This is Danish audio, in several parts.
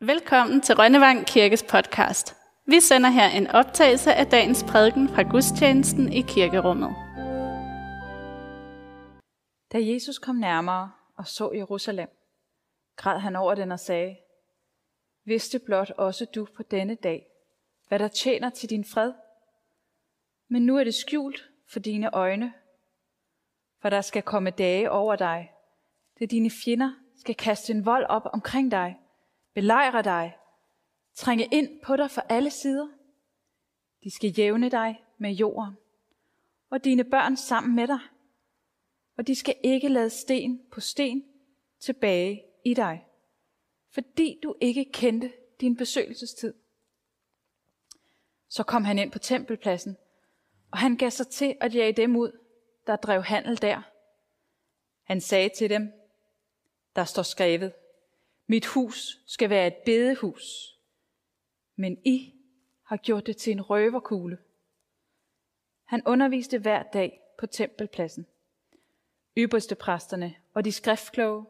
Velkommen til Rønnevang Kirkes podcast. Vi sender her en optagelse af dagens prædiken fra gudstjenesten i kirkerummet. Da Jesus kom nærmere og så Jerusalem, græd han over den og sagde, Vidste blot også du på denne dag, hvad der tjener til din fred? Men nu er det skjult for dine øjne, for der skal komme dage over dig, da dine fjender skal kaste en vold op omkring dig – belejre dig, trænge ind på dig fra alle sider. De skal jævne dig med jorden, og dine børn sammen med dig. Og de skal ikke lade sten på sten tilbage i dig, fordi du ikke kendte din besøgelsestid. Så kom han ind på tempelpladsen, og han gav sig til at jage dem ud, der drev handel der. Han sagde til dem, der står skrevet, mit hus skal være et bedehus, men I har gjort det til en røverkugle. Han underviste hver dag på tempelpladsen. Ypperste præsterne og de skriftkloge,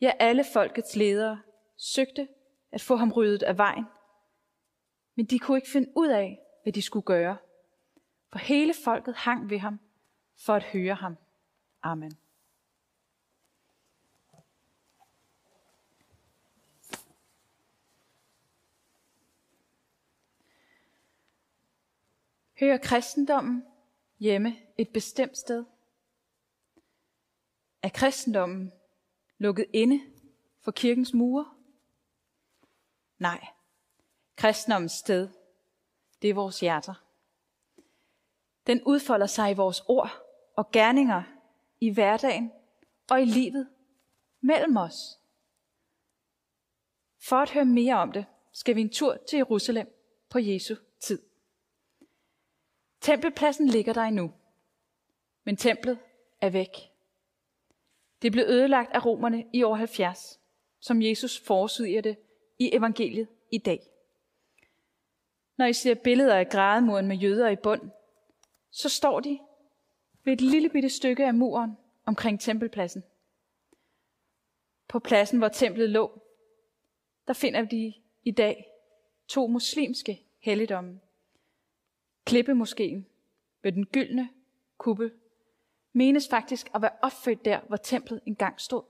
ja alle folkets ledere, søgte at få ham ryddet af vejen. Men de kunne ikke finde ud af, hvad de skulle gøre. For hele folket hang ved ham for at høre ham. Amen. Hører kristendommen hjemme et bestemt sted? Er kristendommen lukket inde for kirkens mure? Nej, kristendommens sted, det er vores hjerter. Den udfolder sig i vores ord og gerninger i hverdagen og i livet mellem os. For at høre mere om det, skal vi en tur til Jerusalem på Jesu tid. Tempelpladsen ligger der endnu, men templet er væk. Det blev ødelagt af romerne i år 70, som Jesus forudsiger det i evangeliet i dag. Når I ser billeder af grædemuren med jøder i bund, så står de ved et lille bitte stykke af muren omkring tempelpladsen. På pladsen, hvor templet lå, der finder de i dag to muslimske helligdomme. Klippemoskeen med den gyldne kuppel menes faktisk at være opfødt der, hvor templet engang stod.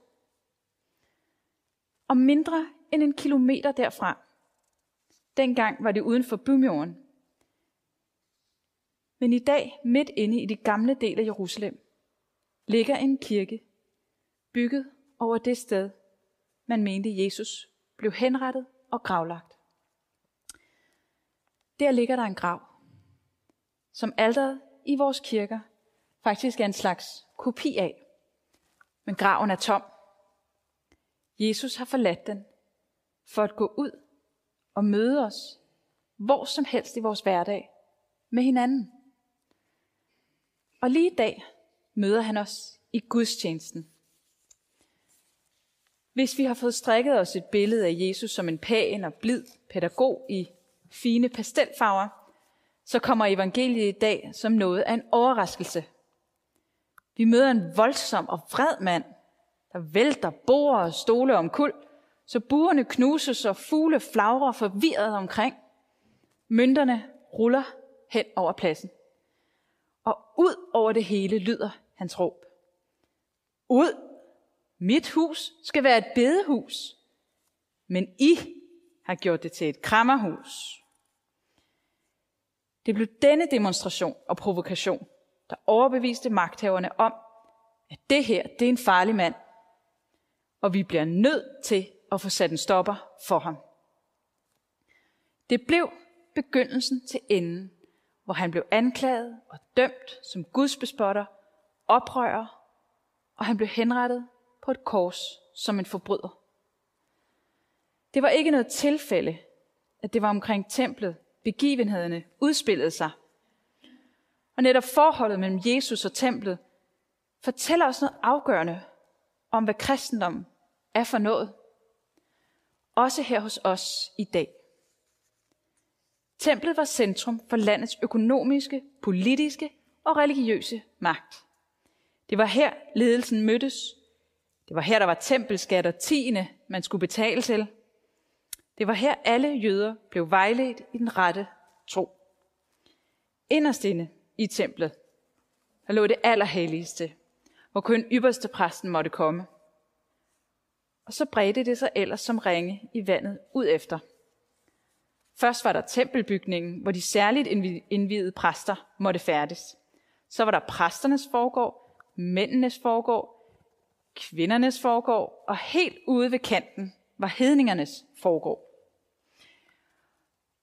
Og mindre end en kilometer derfra, dengang var det uden for bymjorden, men i dag, midt inde i det gamle del af Jerusalem, ligger en kirke, bygget over det sted, man mente Jesus blev henrettet og gravlagt. Der ligger der en grav som alderet i vores kirker faktisk er en slags kopi af. Men graven er tom. Jesus har forladt den for at gå ud og møde os hvor som helst i vores hverdag med hinanden. Og lige i dag møder han os i gudstjenesten. Hvis vi har fået strikket os et billede af Jesus som en pæn og blid pædagog i fine pastelfarver, så kommer evangeliet i dag som noget af en overraskelse. Vi møder en voldsom og vred mand, der vælter borer og stole om kul, så buerne knuses og fugle flagrer forvirret omkring. Mønterne ruller hen over pladsen. Og ud over det hele lyder hans råb. Ud! Mit hus skal være et bedehus, men I har gjort det til et krammerhus. Det blev denne demonstration og provokation, der overbeviste magthaverne om, at det her, det er en farlig mand, og vi bliver nødt til at få sat en stopper for ham. Det blev begyndelsen til enden, hvor han blev anklaget og dømt som gudsbespotter, oprører, og han blev henrettet på et kors som en forbryder. Det var ikke noget tilfælde, at det var omkring templet, begivenhederne udspillede sig. Og netop forholdet mellem Jesus og templet fortæller os noget afgørende om, hvad kristendom er for noget. Også her hos os i dag. Templet var centrum for landets økonomiske, politiske og religiøse magt. Det var her ledelsen mødtes. Det var her, der var tempelskatter tiende, man skulle betale til. Det var her alle jøder blev vejledt i den rette tro. Inderst inde i templet, der lå det allerhelligste, hvor kun ypperste præsten måtte komme. Og så bredte det sig ellers som ringe i vandet ud efter. Først var der tempelbygningen, hvor de særligt indvidede præster måtte færdes. Så var der præsternes forgård, mændenes forgård, kvindernes forgård, og helt ude ved kanten var hedningernes forgård.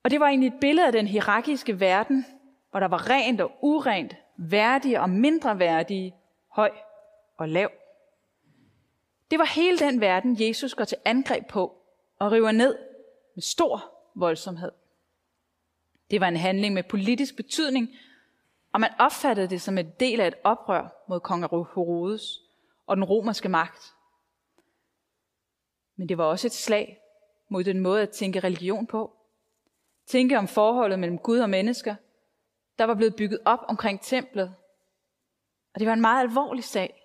Og det var egentlig et billede af den hierarkiske verden, hvor der var rent og urent, værdige og mindre værdige, høj og lav. Det var hele den verden, Jesus går til angreb på og river ned med stor voldsomhed. Det var en handling med politisk betydning, og man opfattede det som en del af et oprør mod kong Herodes og den romerske magt. Men det var også et slag mod den måde at tænke religion på. Tænke om forholdet mellem Gud og mennesker, der var blevet bygget op omkring templet. Og det var en meget alvorlig sag.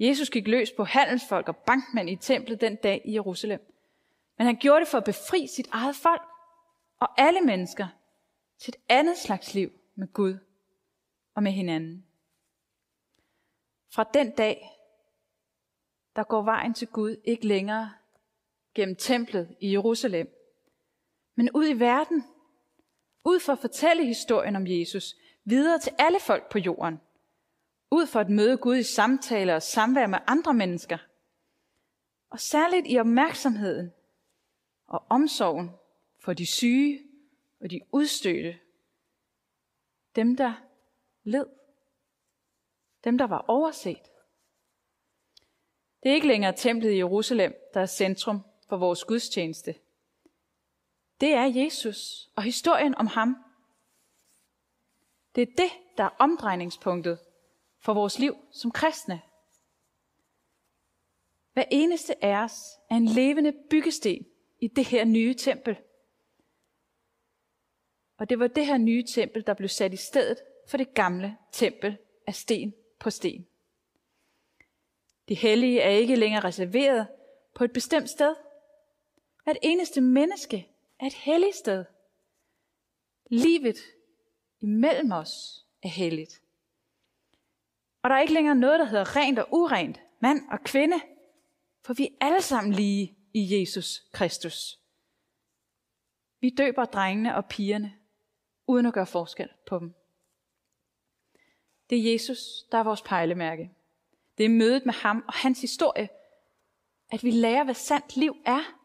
Jesus gik løs på handelsfolk og bankmænd i templet den dag i Jerusalem. Men han gjorde det for at befri sit eget folk og alle mennesker til et andet slags liv med Gud og med hinanden. Fra den dag, der går vejen til Gud ikke længere gennem templet i Jerusalem, men ud i verden, ud for at fortælle historien om Jesus videre til alle folk på jorden, ud for at møde Gud i samtaler og samvær med andre mennesker, og særligt i opmærksomheden og omsorgen for de syge og de udstødte. Dem, der led. Dem, der var overset. Det er ikke længere templet i Jerusalem, der er centrum for vores gudstjeneste. Det er Jesus og historien om ham. Det er det, der er omdrejningspunktet for vores liv som kristne. Hver eneste af os er en levende byggesten i det her nye tempel. Og det var det her nye tempel, der blev sat i stedet for det gamle tempel af sten på sten. De hellige er ikke længere reserveret på et bestemt sted. At eneste menneske er et helligt sted. Livet imellem os er helligt. Og der er ikke længere noget, der hedder rent og urent, mand og kvinde, for vi er alle sammen lige i Jesus Kristus. Vi døber drengene og pigerne, uden at gøre forskel på dem. Det er Jesus, der er vores pejlemærke. Det er mødet med ham og hans historie, at vi lærer, hvad sandt liv er.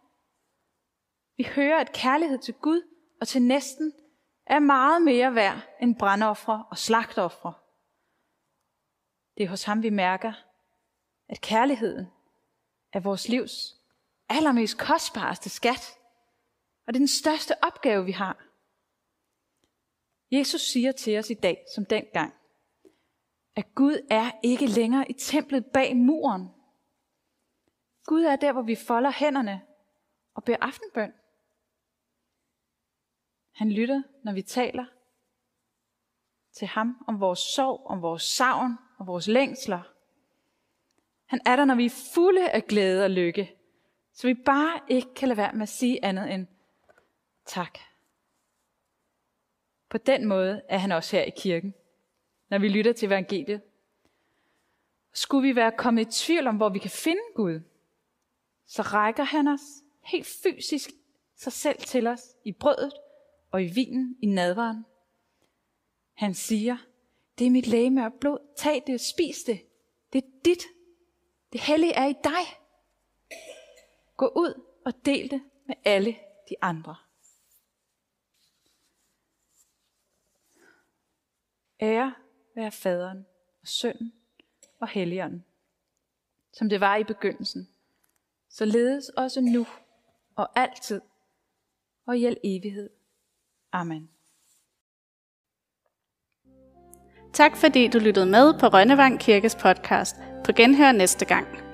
Vi hører, at kærlighed til Gud og til næsten er meget mere værd end brandoffre og slagtoffre. Det er hos ham, vi mærker, at kærligheden er vores livs allermest kostbareste skat. Og det er den største opgave, vi har. Jesus siger til os i dag, som dengang, at Gud er ikke længere i templet bag muren. Gud er der, hvor vi folder hænderne og beder aftenbøn. Han lytter, når vi taler til ham om vores sorg, om vores savn og vores længsler. Han er der, når vi er fulde af glæde og lykke. Så vi bare ikke kan lade være med at sige andet end tak. På den måde er han også her i kirken, når vi lytter til evangeliet. Skulle vi være kommet i tvivl om, hvor vi kan finde Gud, så rækker han os helt fysisk sig selv til os i brødet og i vinen i nadvaren. Han siger, det er mit læge og blod. Tag det og spis det. Det er dit. Det hellige er i dig. Gå ud og del det med alle de andre. Ære være faderen og sønnen og helligånden, som det var i begyndelsen, så ledes også nu og altid og i al evighed. Amen. Tak fordi du lyttede med på Rønnevang Kirkes podcast. På genhør næste gang.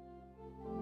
Música